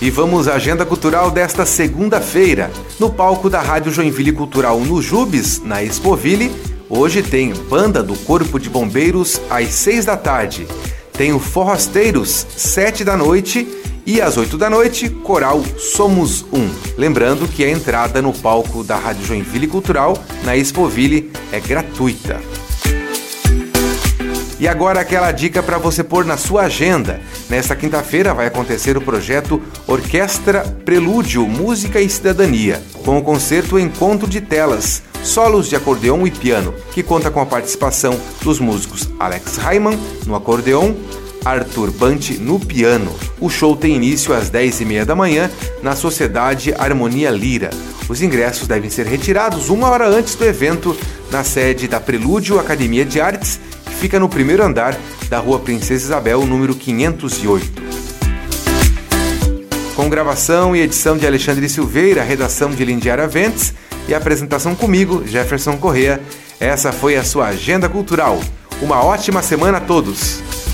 E vamos à agenda cultural desta segunda-feira. No palco da Rádio Joinville Cultural no Jubes, na Expoville, hoje tem Banda do Corpo de Bombeiros às seis da tarde. Tem o Forrasteiros, sete da noite e às 8 da noite, Coral Somos Um. Lembrando que a entrada no palco da Rádio Joinville Cultural, na Expoville, é gratuita. E agora aquela dica para você pôr na sua agenda. Nesta quinta-feira vai acontecer o projeto Orquestra Prelúdio Música e Cidadania, com o concerto Encontro de Telas, solos de acordeão e piano, que conta com a participação dos músicos Alex Raiman no acordeão, Arthur Bante no piano. O show tem início às 10h30 da manhã na Sociedade Harmonia Lira. Os ingressos devem ser retirados uma hora antes do evento na sede da Prelúdio Academia de Artes fica no primeiro andar da Rua Princesa Isabel, número 508. Com gravação e edição de Alexandre Silveira, redação de Lindiara Ventes e apresentação comigo, Jefferson Correa, essa foi a sua Agenda Cultural. Uma ótima semana a todos!